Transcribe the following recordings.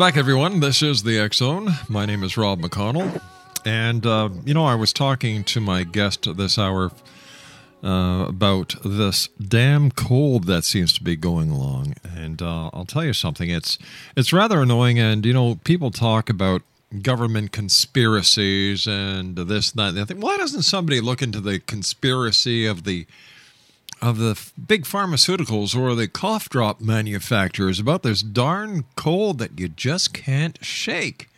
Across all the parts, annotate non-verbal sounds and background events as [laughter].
Back, everyone. This is the Zone. My name is Rob McConnell. And, uh, you know, I was talking to my guest this hour uh, about this damn cold that seems to be going along. And uh, I'll tell you something. It's it's rather annoying. And, you know, people talk about government conspiracies and this, that, and the other. Why doesn't somebody look into the conspiracy of the of the big pharmaceuticals or the cough drop manufacturers about this darn cold that you just can't shake.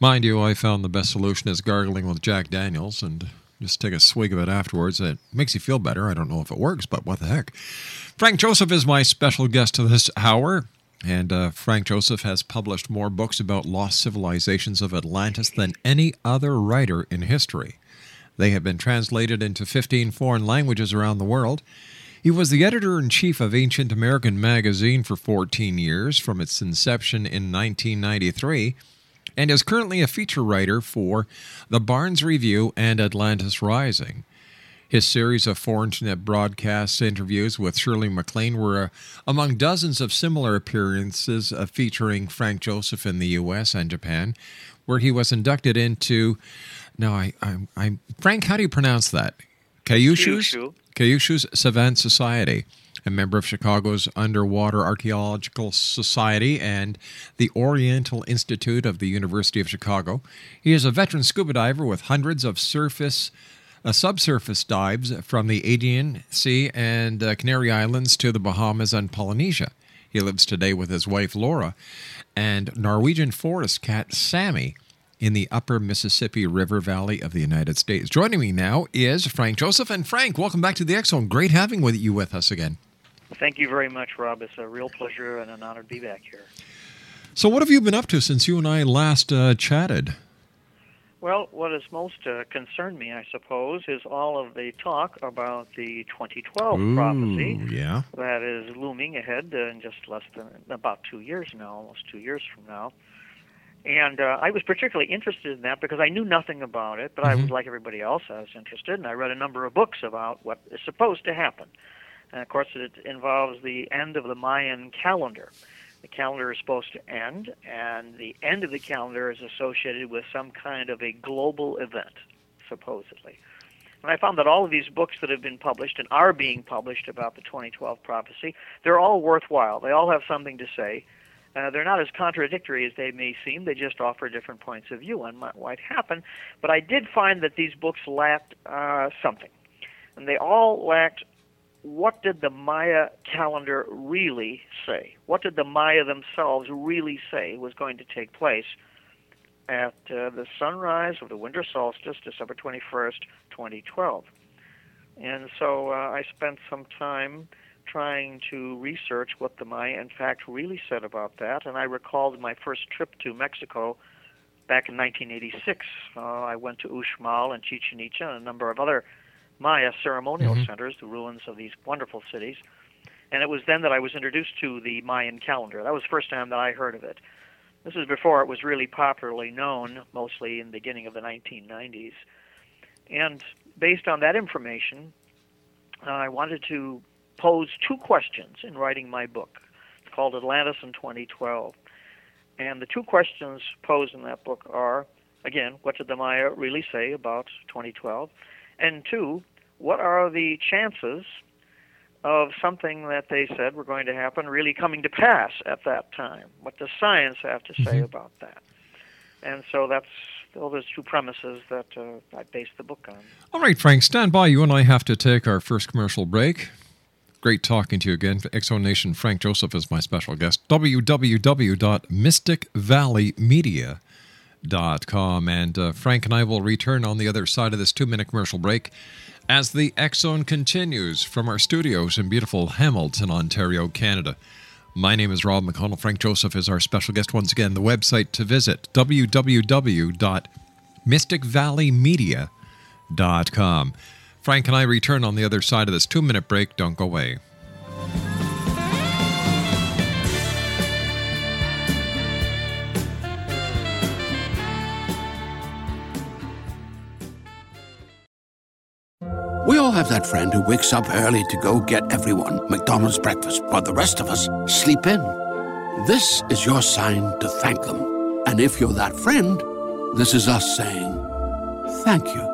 Mind you, I found the best solution is gargling with Jack Daniels and just take a swig of it afterwards. It makes you feel better. I don't know if it works, but what the heck. Frank Joseph is my special guest this hour. And uh, Frank Joseph has published more books about lost civilizations of Atlantis than any other writer in history. They have been translated into 15 foreign languages around the world. He was the editor in chief of Ancient American magazine for 14 years from its inception in 1993 and is currently a feature writer for the Barnes Review and Atlantis Rising. His series of four internet broadcasts interviews with Shirley MacLaine were uh, among dozens of similar appearances uh, featuring Frank Joseph in the U.S. and Japan, where he was inducted into. No, I, I, I Frank, how do you pronounce that? Kyushu's Kyushu. Kyushu's Savant Society, a member of Chicago's Underwater Archaeological Society and the Oriental Institute of the University of Chicago. He is a veteran scuba diver with hundreds of surface uh, subsurface dives from the Aegean Sea and uh, Canary Islands to the Bahamas and Polynesia. He lives today with his wife Laura and Norwegian forest cat Sammy in the upper Mississippi River Valley of the United States. Joining me now is Frank Joseph. And Frank, welcome back to the Zone. Great having with you with us again. Thank you very much, Rob. It's a real pleasure and an honor to be back here. So, what have you been up to since you and I last uh, chatted? Well, what has most uh, concerned me, I suppose, is all of the talk about the 2012 prophecy yeah. that is looming ahead uh, in just less than about two years now, almost two years from now. And uh, I was particularly interested in that because I knew nothing about it, but I was like everybody else. I was interested, and I read a number of books about what is supposed to happen. And of course, it involves the end of the Mayan calendar. The calendar is supposed to end, and the end of the calendar is associated with some kind of a global event, supposedly. And I found that all of these books that have been published and are being published about the 2012 prophecy, they're all worthwhile. They all have something to say. Uh, they're not as contradictory as they may seem. They just offer different points of view on what might happen. But I did find that these books lacked uh, something, and they all lacked what did the Maya calendar really say? What did the Maya themselves really say was going to take place at uh, the sunrise of the winter solstice, December 21st, 2012? And so uh, I spent some time trying to research what the Maya, in fact, really said about that. And I recalled my first trip to Mexico back in 1986. Uh, I went to Uxmal and Chichen Itza and a number of other Maya ceremonial Mhm. centers, the ruins of these wonderful cities. And it was then that I was introduced to the Mayan calendar. That was the first time that I heard of it. This is before it was really popularly known, mostly in the beginning of the 1990s. And based on that information, uh, I wanted to pose two questions in writing my book. It's called Atlantis in 2012. And the two questions posed in that book are again, what did the Maya really say about 2012? And two, what are the chances of something that they said were going to happen really coming to pass at that time? What does science have to say Mhm. about that? And so that's all those two premises that uh, I based the book on. All right, Frank, stand by. You and I have to take our first commercial break. Great talking to you again. Exo Nation, Frank Joseph is my special guest. www.mysticvalleymedia.com. And uh, Frank and I will return on the other side of this two minute commercial break as the X Zone continues from our studios in beautiful Hamilton, Ontario, Canada. My name is Rob McConnell. Frank Joseph is our special guest once again. The website to visit www.mysticvalleymedia.com. Frank and I return on the other side of this two minute break. Don't go away. We all have that friend who wakes up early to go get everyone McDonald's breakfast while the rest of us sleep in. This is your sign to thank them. And if you're that friend, this is us saying thank you.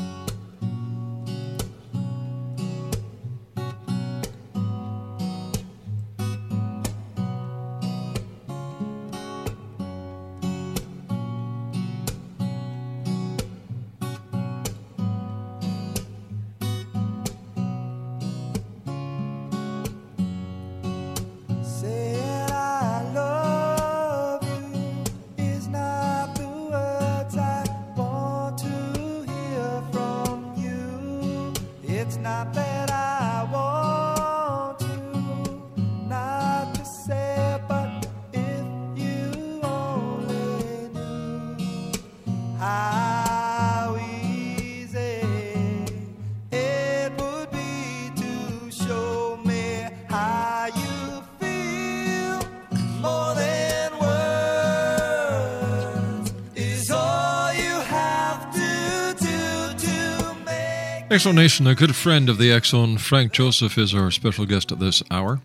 Exo Nation, a good friend of the X Zone, Frank Joseph, is our special guest at this hour.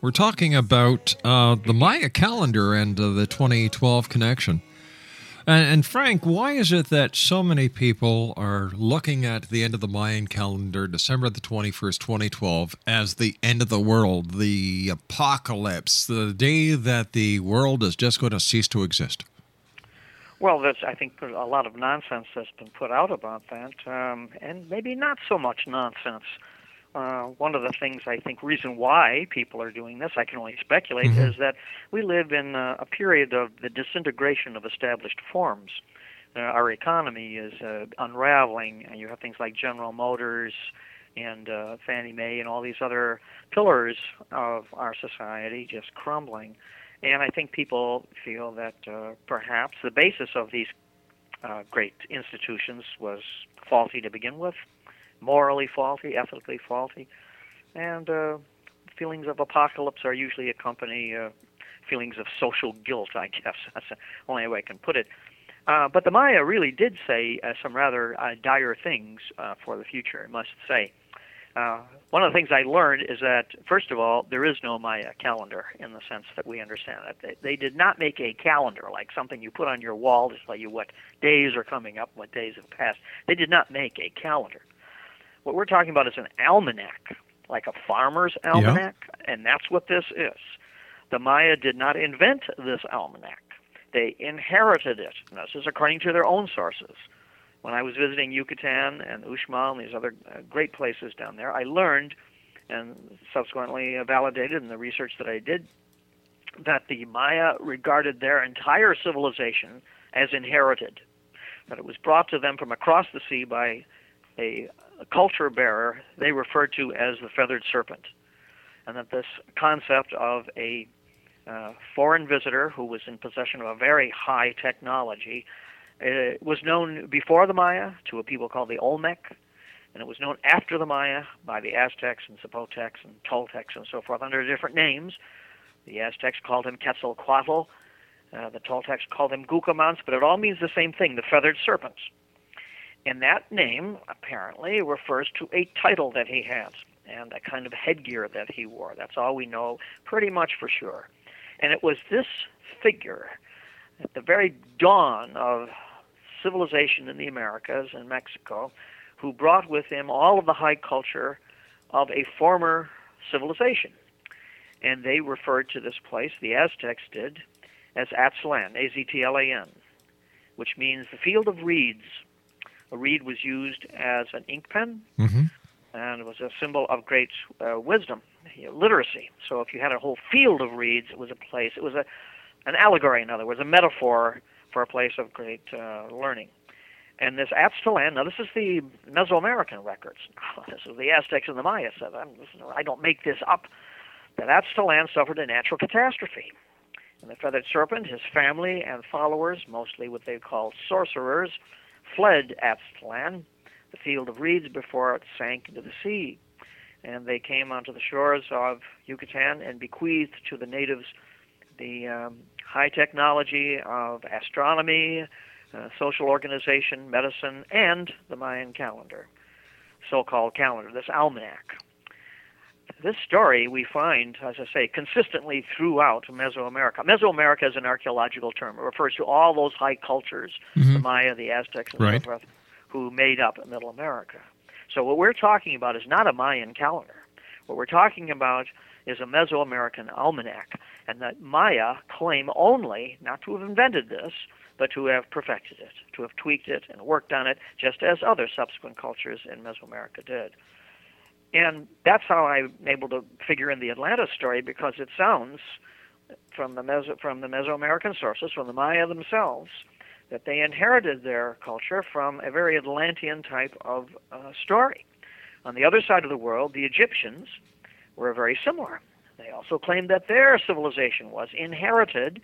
We're talking about uh, the Maya calendar and uh, the 2012 connection. And, and Frank, why is it that so many people are looking at the end of the Mayan calendar, December the 21st, 2012, as the end of the world, the apocalypse, the day that the world is just going to cease to exist? Well, there's I think there's a lot of nonsense that's been put out about that, um, and maybe not so much nonsense. Uh, one of the things I think reason why people are doing this, I can only speculate, Mhm. is that we live in uh, a period of the disintegration of established forms. Uh, our economy is uh, unraveling, and you have things like General Motors, and uh, Fannie Mae and all these other pillars of our society just crumbling. And I think people feel that uh, perhaps the basis of these uh, great institutions was faulty to begin with, morally faulty, ethically faulty, and uh, feelings of apocalypse are usually accompany uh, feelings of social guilt. I guess [laughs] that's the only way I can put it. Uh, but the Maya really did say uh, some rather uh, dire things uh, for the future, I must say. Uh, one of the things I learned is that, first of all, there is no Maya calendar in the sense that we understand it. They, they did not make a calendar like something you put on your wall to tell you what days are coming up, what days have passed. They did not make a calendar. What we're talking about is an almanac, like a farmer's almanac, and that's what this is. The Maya did not invent this almanac. They inherited it. And this is according to their own sources. When I was visiting Yucatan and Uxmal and these other uh, great places down there, I learned and subsequently validated in the research that I did that the Maya regarded their entire civilization as inherited, that it was brought to them from across the sea by a, a culture bearer they referred to as the feathered serpent, and that this concept of a uh, foreign visitor who was in possession of a very high technology it was known before the Maya to a people called the Olmec, and it was known after the Maya by the Aztecs and Zapotecs and Toltecs and so forth under different names. The Aztecs called him Quetzalcoatl, uh, the Toltecs called him Gucumatz, but it all means the same thing, the feathered serpent. And that name apparently refers to a title that he had and a kind of headgear that he wore. That's all we know pretty much for sure. And it was this figure at the very dawn of civilization in the Americas and Mexico who brought with him all of the high culture of a former civilization. And they referred to this place, the Aztecs did, as Aztlan, A Z T L A N, which means the field of reeds. A reed was used as an ink pen Mm-hmm. and it was a symbol of great uh, wisdom, you know, literacy. So if you had a whole field of reeds, it was a place, it was a, an allegory, in other words, a metaphor for a place of great uh, learning. And this Aztlan, now this is the Mesoamerican records. [laughs] This is the Aztecs and the Maya said. I'm, listen, I don't make this up. That Aztlan suffered a natural catastrophe. And the feathered serpent, his family and followers, mostly what they called sorcerers, fled Aztlan, the field of reeds, before it sank into the sea. And they came onto the shores of Yucatan and bequeathed to the natives the um, high technology of astronomy, uh, social organization, medicine, and the Mayan calendar, so called calendar, this almanac. This story we find, as I say, consistently throughout Mesoamerica. Mesoamerica is an archaeological term. It refers to all those high cultures, the Maya, the Aztecs, and Right. so forth, who made up Middle America. So what we're talking about is not a Mayan calendar. What we're talking about is a Mesoamerican almanac, and that Maya claim only not to have invented this, but to have perfected it, to have tweaked it and worked on it, just as other subsequent cultures in Mesoamerica did. And that's how I'm able to figure in the Atlantis story because it sounds from the Meso, from the Mesoamerican sources, from the Maya themselves, that they inherited their culture from a very Atlantean type of uh, story. On the other side of the world, the Egyptians were very similar. They also claimed that their civilization was inherited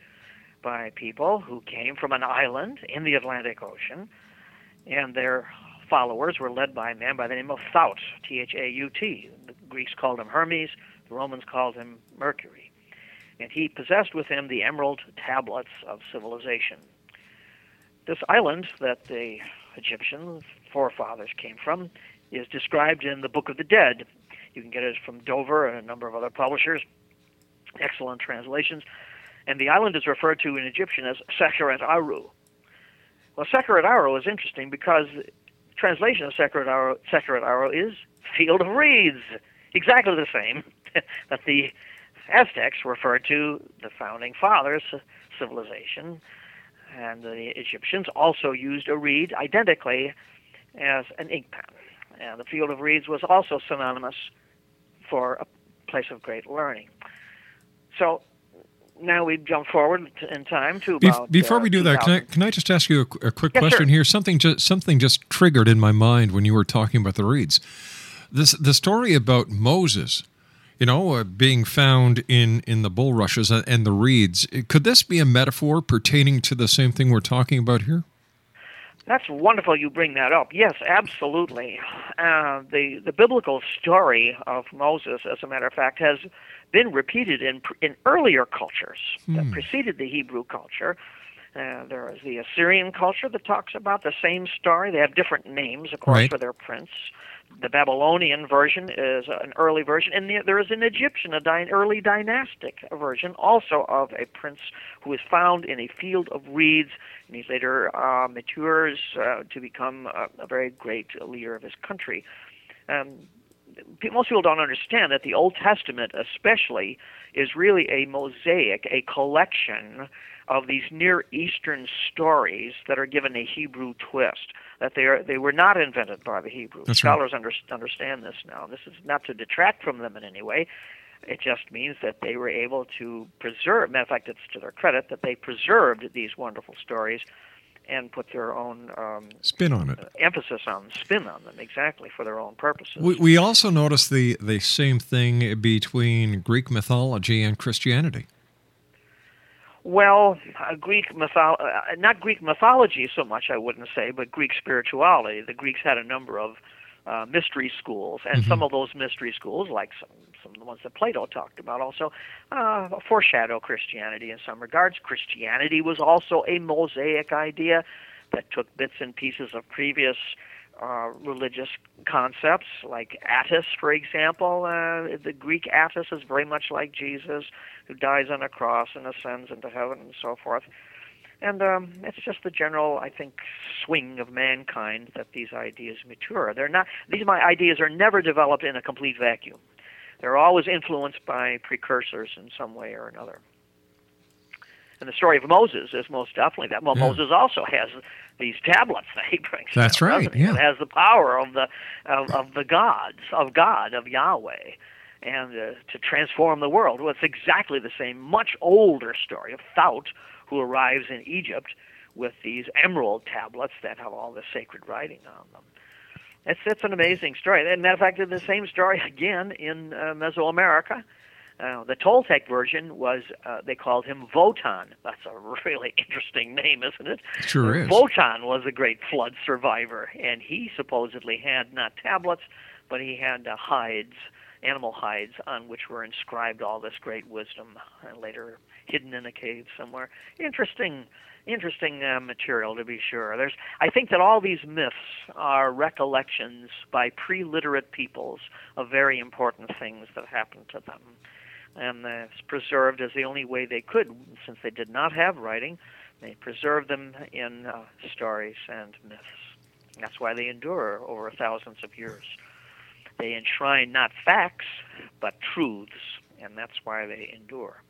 by people who came from an island in the Atlantic Ocean, and their followers were led by a man by the name of Thaut, T H A U T. The Greeks called him Hermes, the Romans called him Mercury. And he possessed with him the emerald tablets of civilization. This island that the Egyptian forefathers came from is described in the Book of the Dead. You can get it from Dover and a number of other publishers. Excellent translations. And the island is referred to in Egyptian as Sekeret Aru. Well, Sekeret Aru is interesting because the translation of Sekeret Aru, Sekeret Aru is field of reeds, exactly the same [laughs] that the Aztecs referred to the founding fathers' civilization. And the Egyptians also used a reed identically as an ink pen. And the field of reeds was also synonymous for a place of great learning. So now we jump forward in time to about Before uh, we do that, can I, can I just ask you a, a quick Yes, question sir. here? Something just something just triggered in my mind when you were talking about the reeds. This the story about Moses, you know, uh, being found in in the bulrushes and, and the reeds. Could this be a metaphor pertaining to the same thing we're talking about here? That's wonderful you bring that up. Yes, absolutely. Uh, the the biblical story of Moses, as a matter of fact, has been repeated in in earlier cultures that preceded the Hebrew culture. Uh, there is the Assyrian culture that talks about the same story. They have different names, of course, Right. for their prince. The Babylonian version is an early version, and there is an Egyptian, a dy- early dynastic version, also of a prince who is found in a field of reeds, and he later uh, matures uh, to become a, a very great leader of his country. Um, most people don't understand that the Old Testament, especially, is really a mosaic, a collection of these Near Eastern stories that are given a Hebrew twist. That they are they were not invented by the Hebrews. That's right. Scholars under, understand this now. This is not to detract from them in any way. It just means that they were able to preserve. Matter of fact, it's to their credit that they preserved these wonderful stories and put their own um, Spin on it. emphasis on spin on them exactly for their own purposes. We, we also notice the the same thing between Greek mythology and Christianity. Well, uh, Greek mytho- uh, not Greek mythology so much, I wouldn't say, but Greek spirituality. The Greeks had a number of uh, mystery schools, and some of those mystery schools, like some, some of the ones that Plato talked about, also uh, foreshadow Christianity in some regards. Christianity was also a mosaic idea that took bits and pieces of previous uh, religious concepts, like Attis, for example. Uh, the Greek Attis is very much like Jesus, who dies on a cross and ascends into heaven and so forth. And um, it's just the general, I think, swing of mankind that these ideas mature. They're not; these my ideas are never developed in a complete vacuum. They're always influenced by precursors in some way or another. And the story of Moses is most definitely that. Well, Yeah. Moses also has these tablets that he brings. That's down, right, yeah. It has the power of the of, of the gods of God of Yahweh, and uh, to transform the world. Well, it's exactly the same, much older story of Thaut, who arrives in Egypt with these emerald tablets that have all the sacred writing on them. It's it's an amazing story. And matter of fact, it's the same story again in uh, Mesoamerica. Uh, the Toltec version was uh, they called him Votan. That's a really [laughs] interesting name, isn't it? Sure is. Votan was a great flood survivor, and he supposedly had not tablets, but he had uh, hides, animal hides, on which were inscribed all this great wisdom, and later hidden in a cave somewhere. Interesting, interesting uh, material to be sure. There's, I think that all these myths are recollections by pre-literate peoples of very important things that happened to them and uh, it's preserved as the only way they could, since they did not have writing. They preserved them in uh, stories and myths. That's why they endure over thousands of years. They enshrine not facts, but truths, and that's why they endure.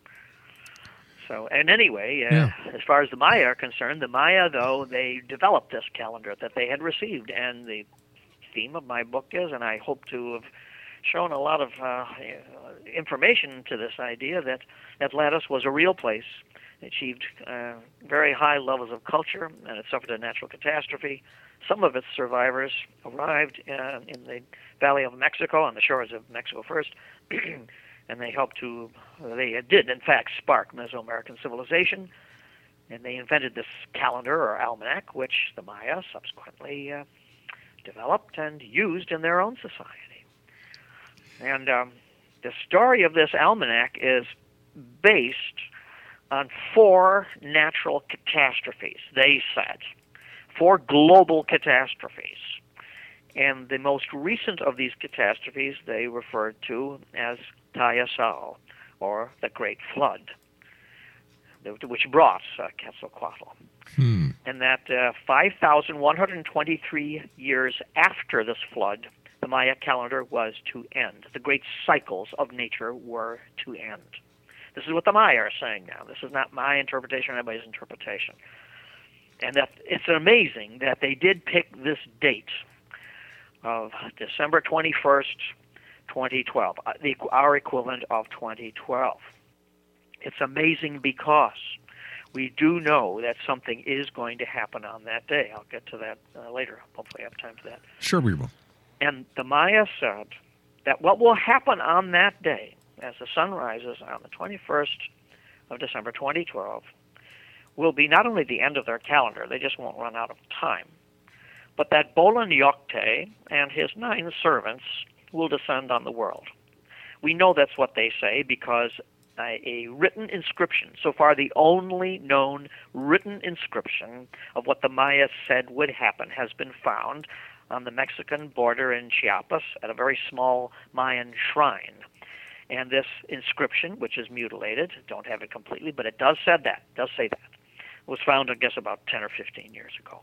So, and anyway, uh, Yeah. as far as the Maya are concerned, the Maya, though, they developed this calendar that they had received, and the theme of my book is, and I hope to have shown a lot of uh, information to this idea that Atlantis was a real place, achieved uh, very high levels of culture, and it suffered a natural catastrophe. Some of its survivors arrived uh, in the Valley of Mexico, on the shores of Mexico first, [clears throat] and they helped to, they did in fact spark Mesoamerican civilization, and they invented this calendar or almanac, which the Maya subsequently uh, developed and used in their own society. And um, the story of this almanac is based on four natural catastrophes, they said, four global catastrophes. And the most recent of these catastrophes they referred to as Tayasal, or the Great Flood, which brought uh, Quetzalcoatl. Hmm. And that uh, 5,123 years after this flood, the Maya calendar was to end. The great cycles of nature were to end. This is what the Maya are saying now. This is not my interpretation or anybody's interpretation. And that it's amazing that they did pick this date of December 21st, 2012, uh, the, our equivalent of 2012. It's amazing because we do know that something is going to happen on that day. I'll get to that uh, later. Hopefully, I have time for that. Sure, we will. And the Maya said that what will happen on that day, as the sun rises on the 21st of December 2012, will be not only the end of their calendar, they just won't run out of time, but that Bolon Yokte and his nine servants will descend on the world. We know that's what they say because a, written inscription, so far the only known written inscription of what the Maya said would happen, has been found on the Mexican border in Chiapas at a very small Mayan shrine. And this inscription, which is mutilated, don't have it completely, but it does said that, does say that, was found, I guess, about 10 or 15 years ago.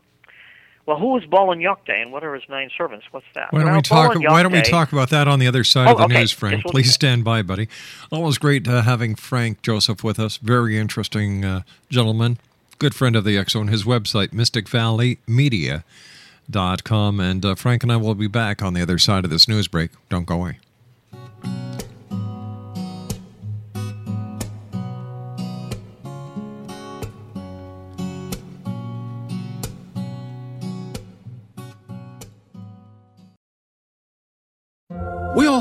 Well, who is Bolon Yokte and what are his nine servants? What's that? Why don't well, we talk? Why don't we talk about that on the other side Oh, of the okay. news, Frank? Please stand by, buddy. Always great uh, having Frank Joseph with us. Very interesting uh, gentleman, good friend of the Zone. His website, mysticvalleymedia.com. And uh, Frank and I will be back on the other side of this news break. Don't go away.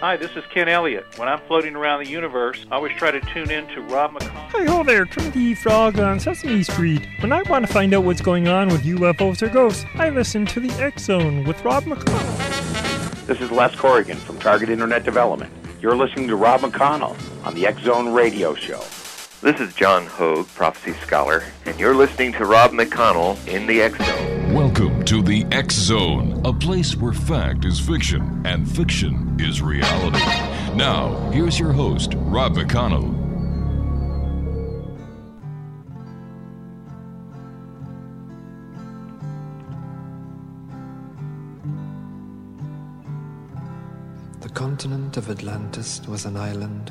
Hi, this is Ken Elliott. When I'm floating around the universe, I always try to tune in to Rob McConnell. Hi ho there, Trinity Frog on Sesame Street. When I want to find out what's going on with UFOs or ghosts, I listen to the X Zone with Rob McConnell. This is Les Corrigan from Target Internet Development. You're listening to Rob McConnell on the X Zone Radio Show. This is John Hogue, prophecy scholar, and you're listening to Rob McConnell in the X Zone. Welcome to the X Zone, a place where fact is fiction and fiction is reality. Now, here's your host, Rob McConnell. The continent of Atlantis was an island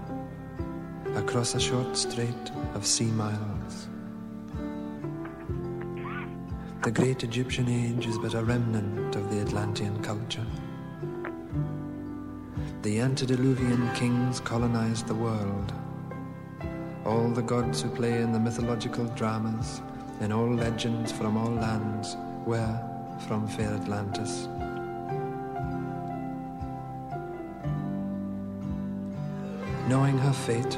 across a short strait of sea miles. The great Egyptian age is but a remnant of the Atlantean culture. The antediluvian kings colonized the world. All the gods who play in the mythological dramas, in all legends from all lands, were from fair Atlantis. Knowing her fate,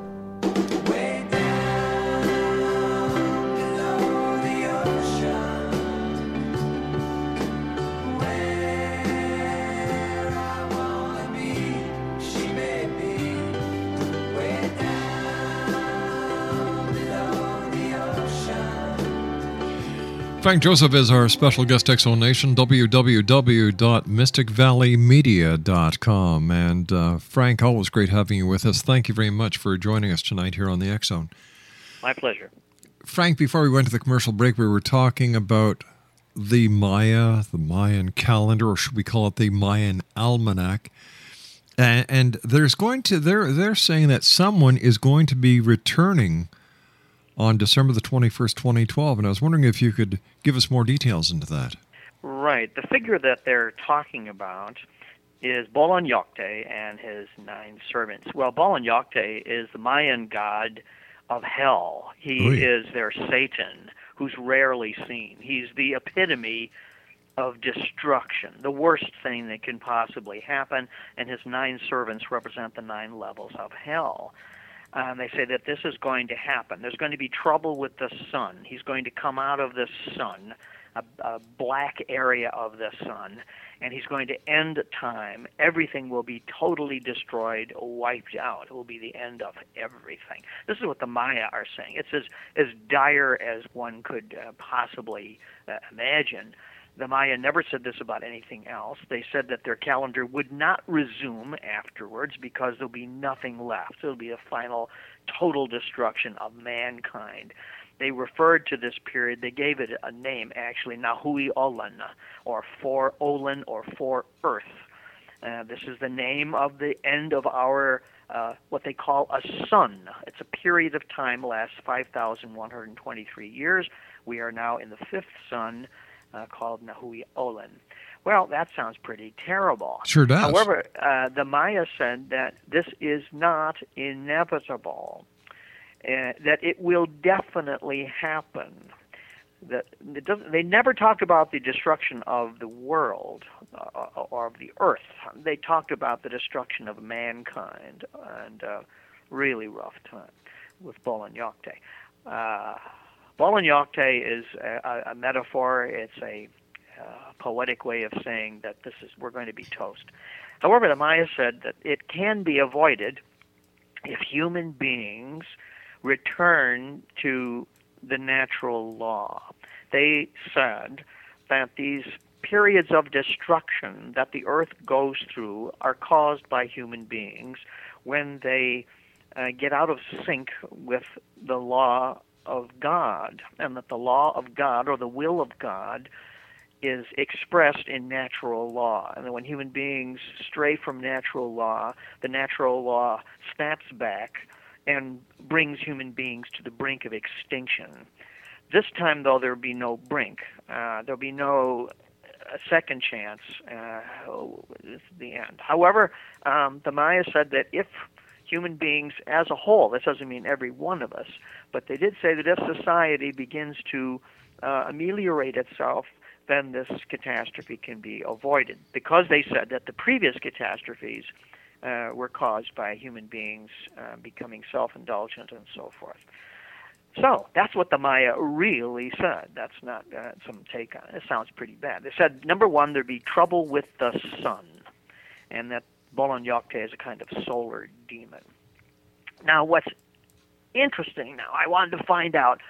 Way down Frank Joseph is our special guest Exo Nation, www.mysticvalleymedia.com. And uh, Frank, always great having you with us. Thank you very much for joining us tonight here on the Zone. My pleasure. Frank, before we went to the commercial break, we were talking about the Maya, the Mayan calendar, or should we call it the Mayan almanac? And, and there's going to they're they're saying that someone is going to be returning on December the twenty first, twenty twelve. And I was wondering if you could give us more details into that. Right. The figure that they're talking about is Bolon Yocte and his nine servants. Well, Bolon Yocte is the Mayan god of hell. He Oy. is their Satan, who's rarely seen. He's the epitome of destruction, the worst thing that can possibly happen, and his nine servants represent the nine levels of hell. Um, they say that this is going to happen. There's going to be trouble with the sun. He's going to come out of the sun, a, a black area of the sun, and he's going to end time. Everything will be totally destroyed, wiped out. It will be the end of everything. This is what the Maya are saying. It's as as dire as one could uh, possibly uh, imagine. The Maya never said this about anything else. They said that their calendar would not resume afterwards because there'll be nothing left. It'll be a final total destruction of mankind. They referred to this period, they gave it a name actually, Nahui Olin, or for Olin or for Earth. Uh, this is the name of the end of our uh, what they call a sun. It's a period of time lasts 5,123 years. We are now in the fifth sun, uh, called Nahui Olin. Well, that sounds pretty terrible. Sure does. However, uh, the Maya said that this is not inevitable, uh, that it will definitely happen. That it doesn't, they never talked about the destruction of the world uh, or of the earth. They talked about the destruction of mankind, and uh, really rough time with Bolon Yocte. Uh, Bolon Yocte is a, a metaphor. It's a uh, poetic way of saying that this is we're going to be toast. However, the Maya said that it can be avoided if human beings return to the natural law. They said that these periods of destruction that the earth goes through are caused by human beings when they uh, get out of sync with the law of God, and that the law of God or the will of God is expressed in natural law. And when human beings stray from natural law, the natural law snaps back and brings human beings to the brink of extinction. This time, though, there will be no brink. Uh, there'll be no uh, second chance. Uh, oh, it's the end. However, um, the Maya said that if human beings as a whole, this doesn't mean every one of us, but they did say that if society begins to uh, ameliorate itself, then this catastrophe can be avoided. Because they said that the previous catastrophes uh, were caused by human beings uh, becoming self indulgent and so forth. So that's what the Maya really said. That's not uh, some take on it. It sounds pretty bad. They said, number one, there'd be trouble with the sun, and that Bolon is a kind of solar demon. Now, what's interesting now, I wanted to find out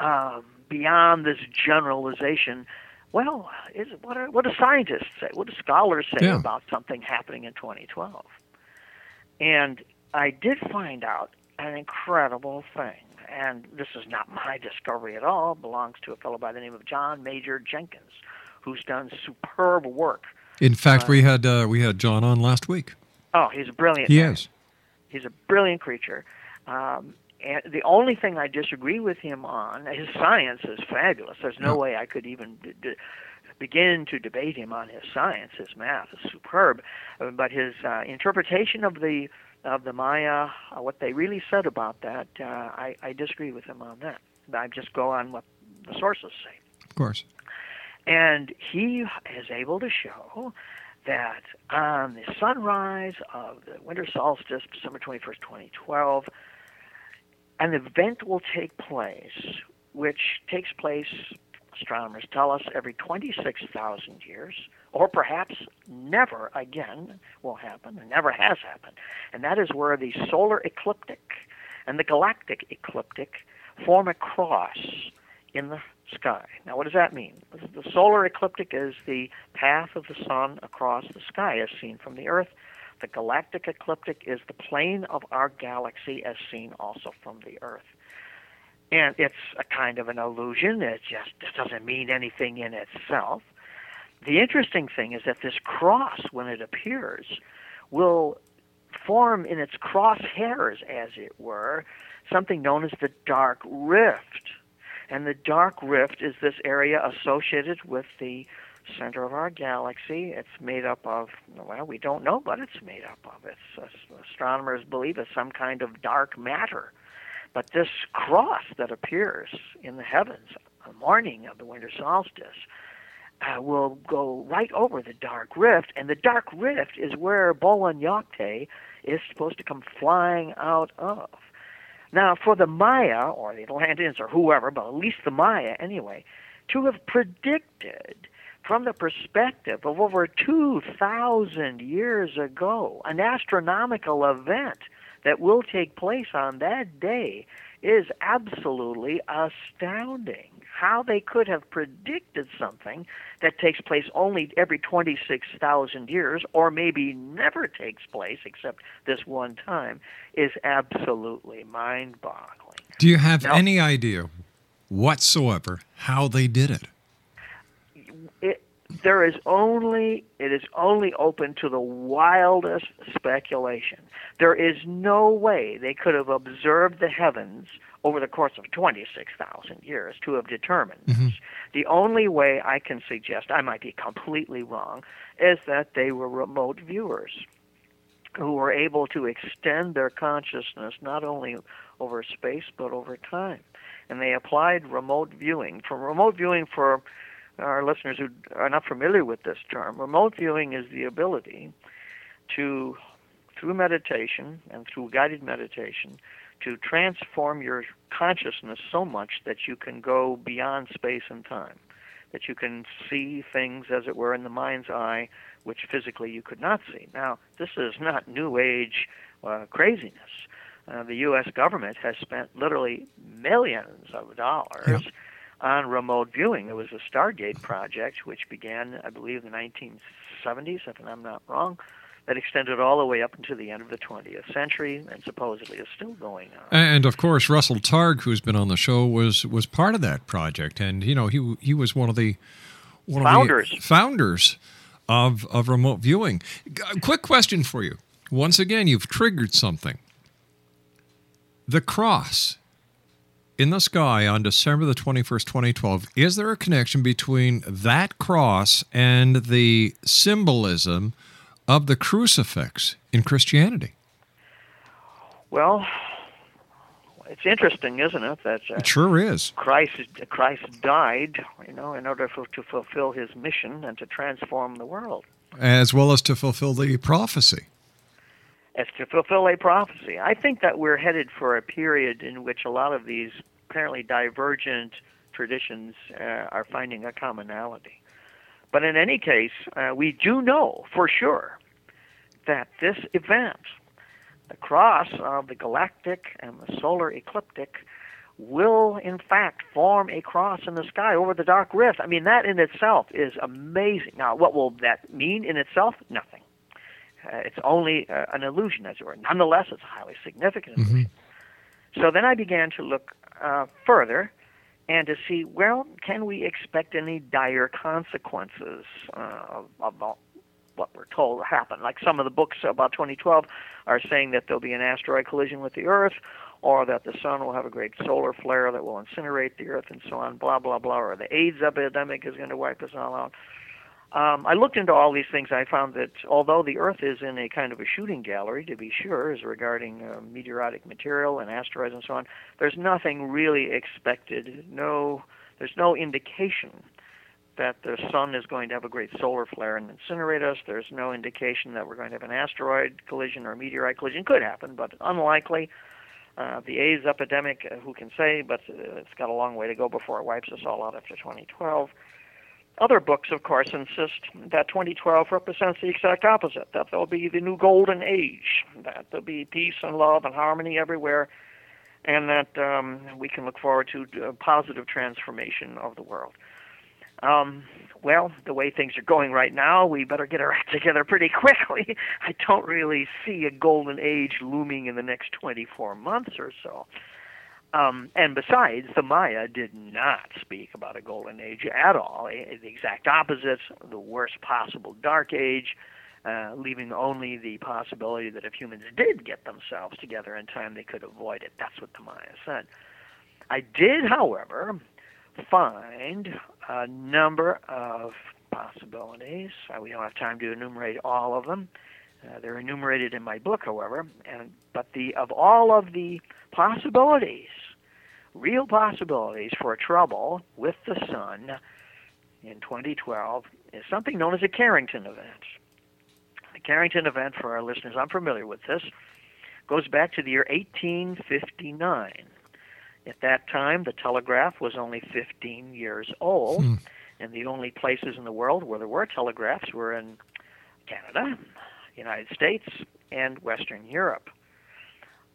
um, beyond this generalization. Well, is what are, what do scientists say? What do scholars say Yeah. about something happening in 2012? And I did find out an incredible thing. And this is not my discovery at all. It belongs to a fellow by the name of John Major Jenkins, who's done superb work. In fact, we had uh, we had John on last week. Oh, he's a brilliant. He man. is. He's a brilliant creature. Um, and the only thing I disagree with him on, his science is fabulous. There's no way I could even d- d- begin to debate him on his science. His math is superb, Uh, but his uh, interpretation of the of the Maya, uh, what they really said about that, uh, I, I disagree with him on that. I just go on what the sources say. Of course. And he is able to show that on the sunrise of the winter solstice, December 21st, 2012, an event will take place which takes place, astronomers tell us, every 26,000 years, or perhaps never again will happen, and never has happened. And that is where the solar ecliptic and the galactic ecliptic form a cross in the sky. Now, what does that mean? The solar ecliptic is the path of the sun across the sky as seen from the Earth. The galactic ecliptic is the plane of our galaxy as seen also from the Earth. And it's a kind of an illusion. It just it doesn't mean anything in itself. The interesting thing is that this cross, when it appears, will form in its crosshairs, as it were, something known as the dark rift. And the dark rift is this area associated with the center of our galaxy. It's made up of, well, we don't know what it's made up of. It's astronomers believe it's some kind of dark matter. But this cross that appears in the heavens on the morning of the winter solstice uh, will go right over the dark rift, and the dark rift is where Bolon Yocte is supposed to come flying out of. Now, for the Maya, or the Atlanteans, or whoever, but at least the Maya anyway, to have predicted from the perspective of over 2,000 years ago an astronomical event that will take place on that day is absolutely astounding. How they could have predicted something that takes place only every 26,000 years, or maybe never takes place except this one time, is absolutely mind boggling. Do you have Now- any idea whatsoever how they did it? it there is only it is only open to the wildest speculation. There is no way they could have observed the heavens over the course of 26,000 years to have determined mm-hmm. this. The only way I can suggest, I might be completely wrong, is that they were remote viewers who were able to extend their consciousness not only over space but over time. And they applied remote viewing. For remote viewing, for our listeners who are not familiar with this term, remote viewing is the ability to, through meditation and through guided meditation, to transform your consciousness so much that you can go beyond space and time, that you can see things as it were in the mind's eye, which physically you could not see. Now, this is not New Age uh, craziness. Uh, the U.S. government has spent literally millions of dollars on remote viewing. There was a Stargate project which began, I believe, in the 1970s, if I'm not wrong, that extended all the way up into the end of the 20th century and supposedly is still going on. And of course, Russell Targ, who's been on the show, was was part of that project, and you know he he was one of the one Founders. of the founders of of remote viewing. G- Quick question for you. Once again, you've triggered something. The cross in the sky on December the 21st, 2012, is there a connection between that cross and the symbolism of the crucifix in Christianity? Well, it's interesting, isn't it, that uh, It sure is. Christ Christ died, you know, in order for, to fulfill his mission and to transform the world. As well as to fulfill the prophecy. as to fulfill a prophecy. I think that we're headed for a period in which a lot of these apparently divergent traditions uh, are finding a commonality. But in any case, uh, we do know for sure that this event, the cross of the galactic and the solar ecliptic, will in fact form a cross in the sky over the dark rift. I mean, that in itself is amazing. Now, what will that mean in itself? Nothing. Uh, it's only uh, an illusion, as it were. Nonetheless, it's highly significant illusion. So then I began to look uh, further and to see, well, can we expect any dire consequences uh, about what we're told will happen? Like some of the books about 2012 are saying that there'll be an asteroid collision with the Earth, or that the sun will have a great solar flare that will incinerate the Earth, and so on, blah, blah, blah, or the AIDS epidemic is going to wipe us all out. Um, I looked into all these things. I found that although the Earth is in a kind of a shooting gallery, to be sure, as regarding uh, meteoritic material and asteroids and so on, there's nothing really expected. No, there's no indication that the sun is going to have a great solar flare and incinerate us. There's no indication that we're going to have an asteroid collision or a meteorite collision. Could happen, but unlikely. Uh, the AIDS epidemic, uh, who can say, but uh, it's got a long way to go before it wipes us all out after 2012. Other books, of course, insist that 2012 represents the exact opposite, that there'll be the new golden age, that there'll be peace and love and harmony everywhere, and that um, we can look forward to a positive transformation of the world. Um, well, the way things are going right now, we better get our act together pretty quickly. [laughs] I don't really see a golden age looming in the next 24 months or so. Um, and besides, the Maya did not speak about a golden age at all. The exact opposite, the worst possible dark age, uh, leaving only the possibility that if humans did get themselves together in time, they could avoid it. That's what the Maya said. I did, however, find a number of possibilities. Uh, we don't have time to enumerate all of them. Uh, they're enumerated in my book, however. And but the of all of the possibilities, real possibilities for trouble with the sun in 2012 is something known as a Carrington event. The Carrington event, for our listeners unfamiliar with this, goes back to the year 1859. At that time, the telegraph was only 15 years old, Hmm. and the only places in the world where there were telegraphs were in Canada, United States, and Western Europe.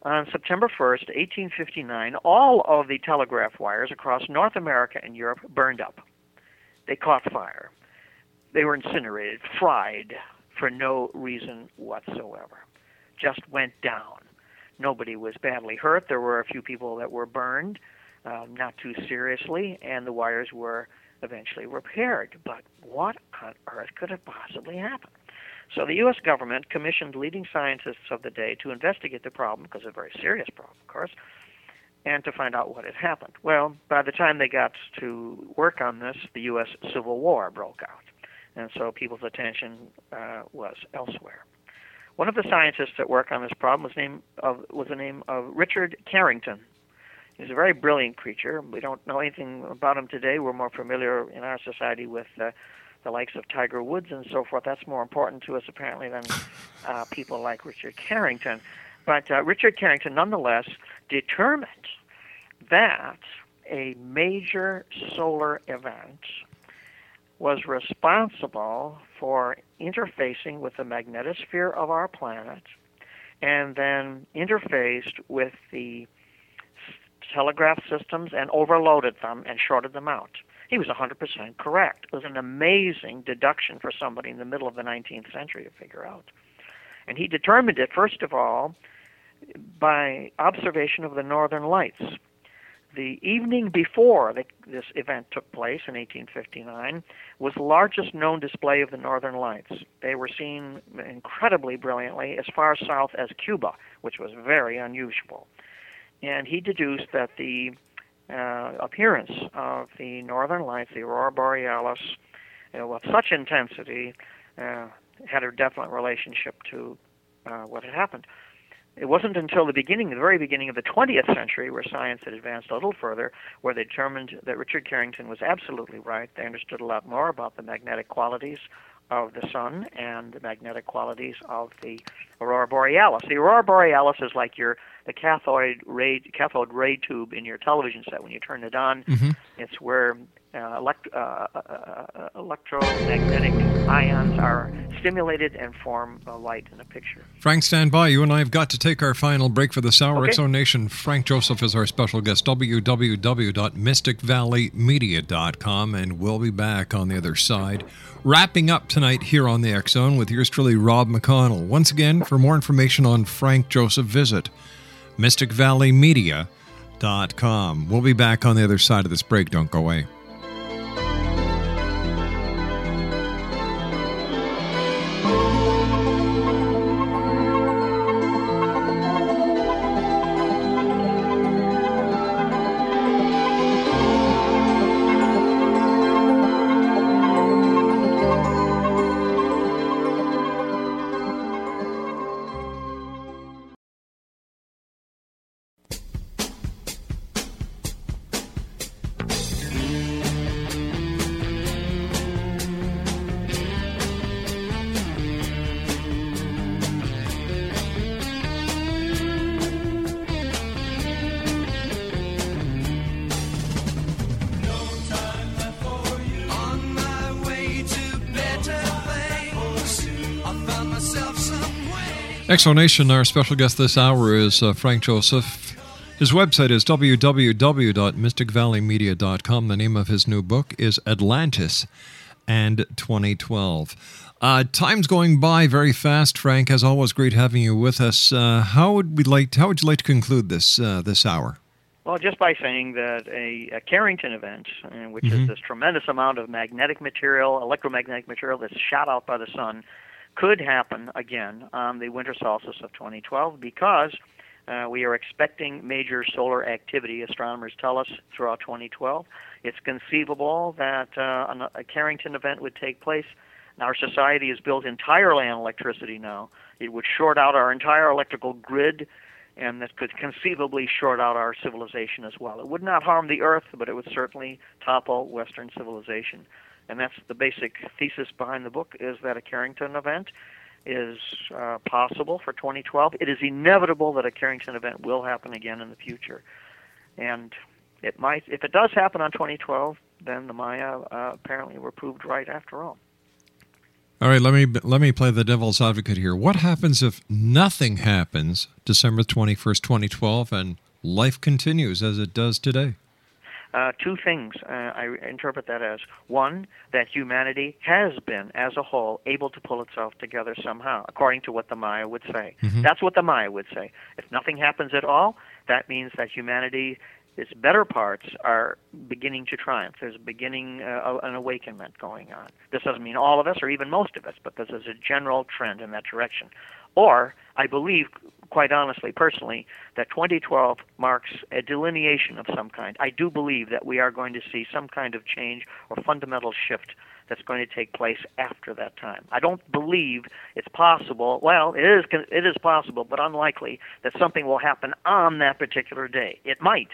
On September 1st, 1859, all of the telegraph wires across North America and Europe burned up. They caught fire. They were incinerated, fried for no reason whatsoever. Just went down. Nobody was badly hurt. There were a few people that were burned, um, not too seriously, and the wires were eventually repaired. But what on earth could have possibly happened? So the U.S. government commissioned leading scientists of the day to investigate the problem, because it's a very serious problem, of course, and to find out what had happened. Well, by the time they got to work on this, the U.S. Civil War broke out, and so people's attention uh, was elsewhere. One of the scientists that worked on this problem was named of was the name of Richard Carrington. He's a very brilliant creature. We don't know anything about him today. We're more familiar in our society with uh, the likes of Tiger Woods and so forth. That's more important to us apparently than uh, people like Richard Carrington. But uh, Richard Carrington, nonetheless, determined that a major solar event was responsible for interfacing with the magnetosphere of our planet and then interfaced with the telegraph systems and overloaded them and shorted them out. He was 100% correct. It was an amazing deduction for somebody in the middle of the 19th century to figure out. And he determined it, first of all, by observation of the northern lights. The evening before the, this event took place in 1859 was the largest known display of the northern lights. They were seen incredibly brilliantly as far south as Cuba, which was very unusual. And he deduced that the uh, appearance of the northern lights, the aurora borealis, of such intensity, uh, had a definite relationship to uh, what had happened. It wasn't until the beginning, the very beginning of the 20th century, where science had advanced a little further, where they determined that Richard Carrington was absolutely right. They understood a lot more about the magnetic qualities of the sun and the magnetic qualities of the aurora borealis. The aurora borealis is like your the cathode ray cathode ray tube in your television set. When you turn it on, Mhm. it's where uh, elect, uh, uh, uh, electromagnetic ions are stimulated and form a light in a picture. Frank, stand by. You and I have got to take our final break for this hour. Okay. Nation, Frank Joseph is our special guest. www.mysticvalleymedia.com, and we'll be back on the other side. Wrapping up tonight here on the Zone with yours truly, Rob McConnell. Once again, for more information on Frank Joseph, visit mysticvalleymedia.com. We'll be back on the other side of this break. Don't go away. Exonation, our special guest this hour is uh, Frank Joseph. His website is www.mysticvalleymedia.com. The name of his new book is Atlantis and 2012. Uh, time's going by very fast, Frank. As always, great having you with us. Uh, how would we like? How would you like to conclude this uh, this hour? Well, just by saying that a, a Carrington event, uh, which Mhm. is this tremendous amount of magnetic material, electromagnetic material that's shot out by the sun, could happen again on the winter solstice of 2012 because Uh, we are expecting major solar activity, astronomers tell us, throughout 2012. It's conceivable that uh, a Carrington event would take place. Our society is built entirely on electricity now. It would short out our entire electrical grid, and that could conceivably short out our civilization as well. It would not harm the Earth, but it would certainly topple Western civilization. And that's the basic thesis behind the book: is that a Carrington event is uh, possible for 2012. It is inevitable that a Carrington event will happen again in the future, and it might. If it does happen on 2012, then the Maya uh, apparently were proved right after all. All right, let me let me play the devil's advocate here. What happens if nothing happens December 21st, 2012 and life continues as it does today? Uh, two things uh, I interpret that as one, that humanity has been, as a whole, able to pull itself together somehow, according to what the Maya would say. Mhm. That's what the Maya would say. If nothing happens at all, that means that humanity, its better parts, are beginning to triumph. There's beginning uh, an awakenment going on. This doesn't mean all of us or even most of us, but this is a general trend in that direction. Or, I believe, quite honestly, personally, that 2012 marks a delineation of some kind. I do believe that we are going to see some kind of change or fundamental shift that's going to take place after that time. I don't believe it's possible. Well, it is it is possible, but unlikely that something will happen on that particular day. It might,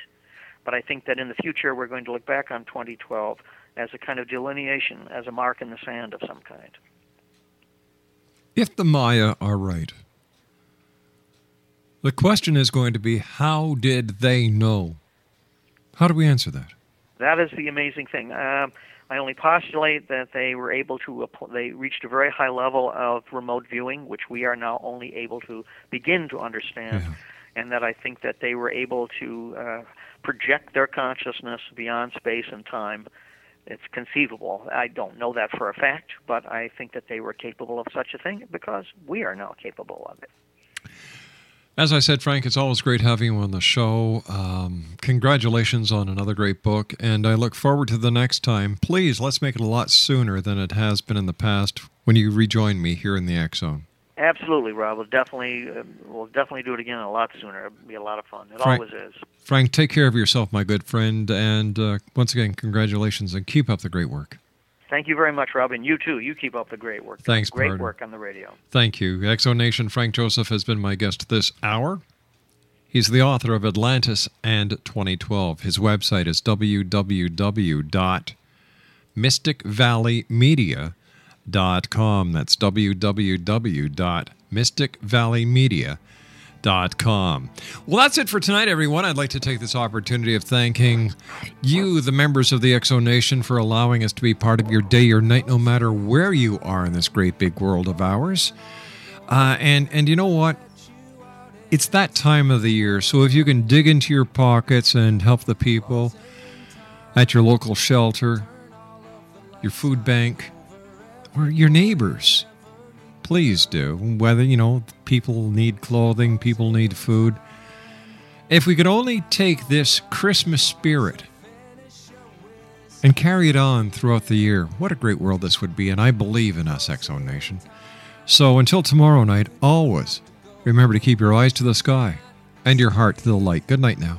but I think that in the future we're going to look back on 2012 as a kind of delineation, as a mark in the sand of some kind. If the Maya are right, the question is going to be how did they know? How do we answer that? That is the amazing thing. Um, I only postulate that they were able to they reached a very high level of remote viewing, which we are now only able to begin to understand, and that I think that they were able to uh, project their consciousness beyond space and time. It's conceivable. I don't know that for a fact, but I think that they were capable of such a thing because we are now capable of it. As I said, Frank, it's always great having you on the show. Um, congratulations on another great book, and I look forward to the next time. Please, let's make it a lot sooner than it has been in the past when you rejoin me here in the Zone. Absolutely, Rob. We'll definitely uh, we'll definitely do it again a lot sooner. It'll be a lot of fun. It Frank- always is. Frank, take care of yourself, my good friend, and uh, once again, congratulations and keep up the great work. Thank you very much, Rob, and you too. You keep up the great work. Thanks, Great partner. work on the radio. Thank you. Exonation Frank Joseph has been my guest this hour. He's the author of Atlantis and 2012. His website is www.mysticvalleymedia.com. That's www.mysticvalleymedia.com. Well, that's it for tonight, everyone. I'd like to take this opportunity of thanking you, the members of the Exo Nation, for allowing us to be part of your day or night, no matter where you are in this great big world of ours. Uh, and and you know what? It's that time of the year, so if you can dig into your pockets and help the people at your local shelter, your food bank, your neighbors, please do. Whether, you know, people need clothing, people need food. If we could only take this Christmas spirit and carry it on throughout the year, what a great world this would be. And I believe in us, Exo Nation. So until tomorrow night, always remember to keep your eyes to the sky and your heart to the light. Good night now.